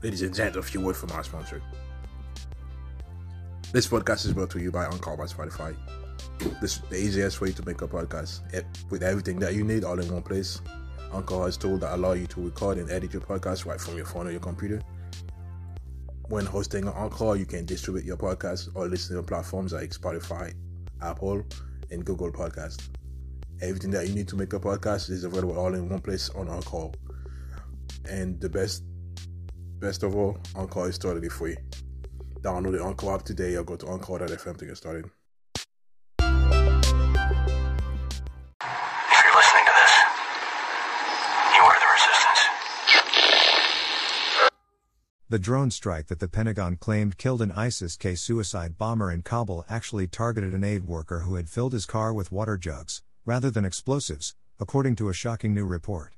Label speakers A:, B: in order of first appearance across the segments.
A: Ladies and gents, a few words from our sponsor. This podcast is brought to you by Anchor by Spotify. This is the easiest way to make a podcast with everything that you need all in one place. Anchor has tools that allow you to record and edit your podcast right from your phone or your computer. When hosting on Anchor, you can distribute your podcast or listen to platforms like Spotify, Apple, and Google Podcast. Everything that you need to make a podcast is available all in one place on Anchor. And the best best of all, Anchor is totally free. Download the Anchor app today or go to Anchor.fm to get started.
B: If you're listening to this, you are the resistance.
C: The drone strike that the Pentagon claimed killed an ISIS K suicide bomber in Kabul actually targeted an aid worker who had filled his car with water jugs, rather than explosives, according to a shocking new report.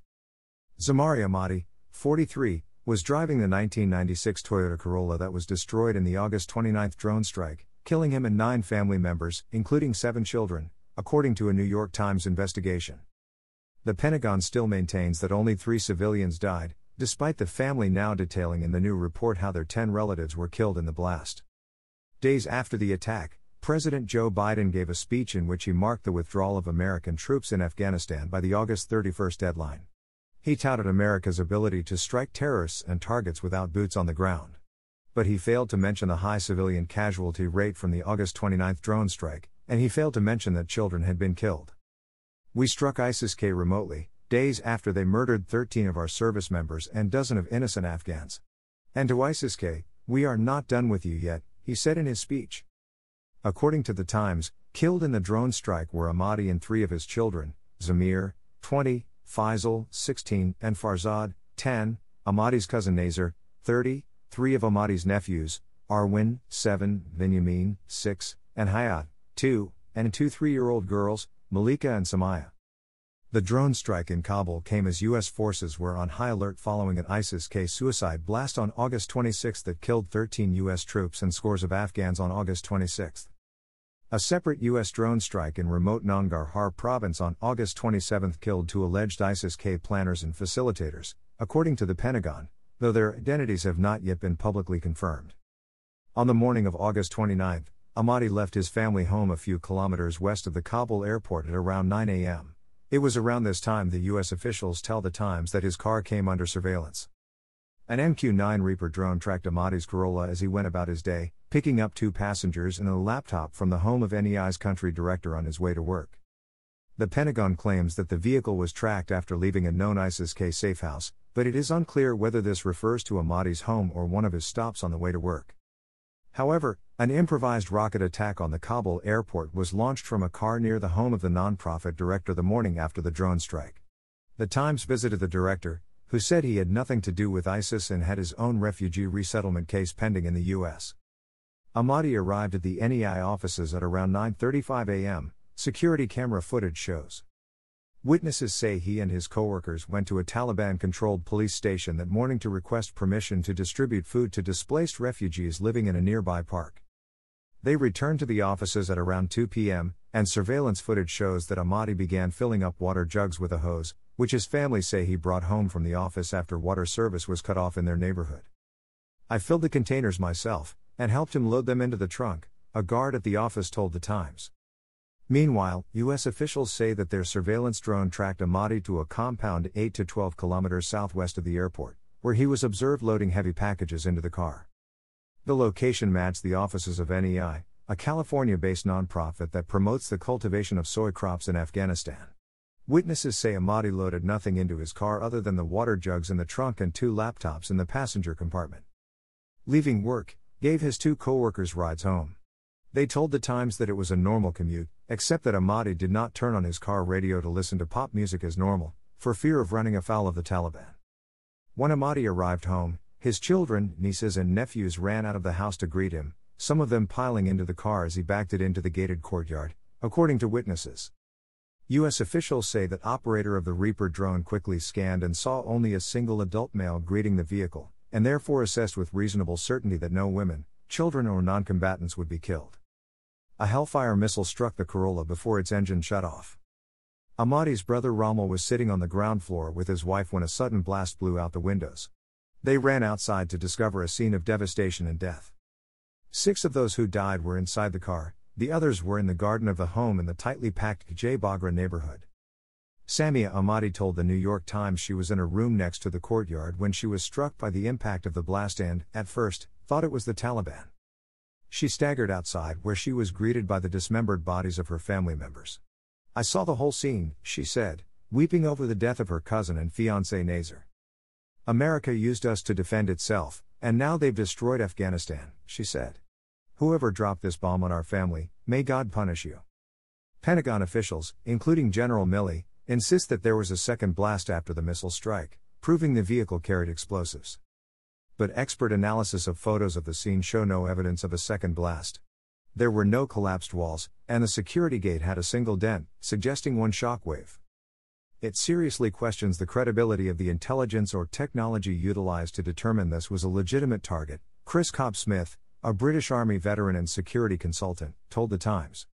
C: Zemari Ahmadi, 43, was driving the 1996 Toyota Corolla that was destroyed in the August 29 drone strike, killing him and nine family members, including seven children, according to a New York Times investigation. The Pentagon still maintains that only three civilians died, despite the family now detailing in the new report how their 10 relatives were killed in the blast. Days after the attack, President Joe Biden gave a speech in which he marked the withdrawal of American troops in Afghanistan by the August 31 deadline. He touted America's ability to strike terrorists and targets without boots on the ground. But he failed to mention the high civilian casualty rate from the August 29 drone strike, and he failed to mention that children had been killed. We struck ISIS K remotely, days after they murdered 13 of our service members and dozen of innocent Afghans. And to ISIS K, we are not done with you yet, he said in his speech. According to the Times, killed in the drone strike were Ahmadi and three of his children, Zamir, 20, Faisal, 16, and Farzad, 10, Ahmadi's cousin Naser, 30, three of Ahmadi's nephews, Arwin, 7, Benyamin, 6, and Hayat, 2, and two three year old girls, Malika and Somaya. The drone strike in Kabul came as U.S. forces were on high alert following an ISIS K suicide blast on August 26 that killed 13 U.S. troops and scores of Afghans on August 26. A separate U.S. drone strike in remote Nangarhar province on August 27 killed two alleged ISIS K planners and facilitators, according to the Pentagon, though their identities have not yet been publicly confirmed. On the morning of August 29, Ahmadi left his family home a few kilometers west of the Kabul airport at around 9 a.m. It was around this time the U.S. officials tell the Times that his car came under surveillance. An MQ 9 Reaper drone tracked Ahmadi's Corolla as he went about his day, picking up two passengers and a laptop from the home of NEI's country director on his way to work. The Pentagon claims that the vehicle was tracked after leaving a known ISIS K safe house, but it is unclear whether this refers to Ahmadi's home or one of his stops on the way to work. However, an improvised rocket attack on the Kabul airport was launched from a car near the home of the nonprofit director the morning after the drone strike. The Times visited the director, who said he had nothing to do with ISIS and had his own refugee resettlement case pending in the U.S. Ahmadi arrived at the NEI offices at around 9:35 a.m., security camera footage shows. Witnesses say he and his coworkers went to a Taliban controlled police station that morning to request permission to distribute food to displaced refugees living in a nearby park. They returned to the offices at around 2 p.m., and surveillance footage shows that Ahmadi began filling up water jugs with a hose, which his family say he brought home from the office after water service was cut off in their neighborhood. I filled the containers myself, and helped him load them into the trunk, a guard at the office told the Times. Meanwhile, U.S. officials say that their surveillance drone tracked Ahmadi to a compound 8 to 12 kilometers southwest of the airport, where he was observed loading heavy packages into the car. The location matched the offices of NEI, a California based nonprofit that promotes the cultivation of soy crops in Afghanistan. Witnesses say Ahmadi loaded nothing into his car other than the water jugs in the trunk and two laptops in the passenger compartment. Leaving work, gave his two coworkers rides home. They told the Times that it was a normal commute, except that Ahmadi did not turn on his car radio to listen to pop music as normal, for fear of running afoul of the Taliban. When Ahmadi arrived home, his children, nieces, and nephews ran out of the house to greet him, some of them piling into the car as he backed it into the gated courtyard, according to witnesses. U.S. officials say that operator of the Reaper drone quickly scanned and saw only a single adult male greeting the vehicle, and therefore assessed with reasonable certainty that no women, children, or noncombatants would be killed. A Hellfire missile struck the Corolla before its engine shut off. Ahmadi's brother Rommel was sitting on the ground floor with his wife when a sudden blast blew out the windows. They ran outside to discover a scene of devastation and death. Six of those who died were inside the car, the others were in the garden of the home in the tightly packed Jay Bagra neighborhood. Samia Ahmadi told the New York Times she was in a room next to the courtyard when she was struck by the impact of the blast and, at first, thought it was the Taliban. She staggered outside where she was greeted by the dismembered bodies of her family members. I saw the whole scene, she said, weeping over the death of her cousin and fiancé Naser. America used us to defend itself, and now they've destroyed Afghanistan, she said. Whoever dropped this bomb on our family, may God punish you. Pentagon officials, including General Milley, insist that there was a second blast after the missile strike, proving the vehicle carried explosives. But expert analysis of photos of the scene show no evidence of a second blast. There were no collapsed walls, and the security gate had a single dent, suggesting one shockwave. It seriously questions the credibility of the intelligence or technology utilized to determine this was a legitimate target, Chris Cobb Smith, a British Army veteran and security consultant, told The Times.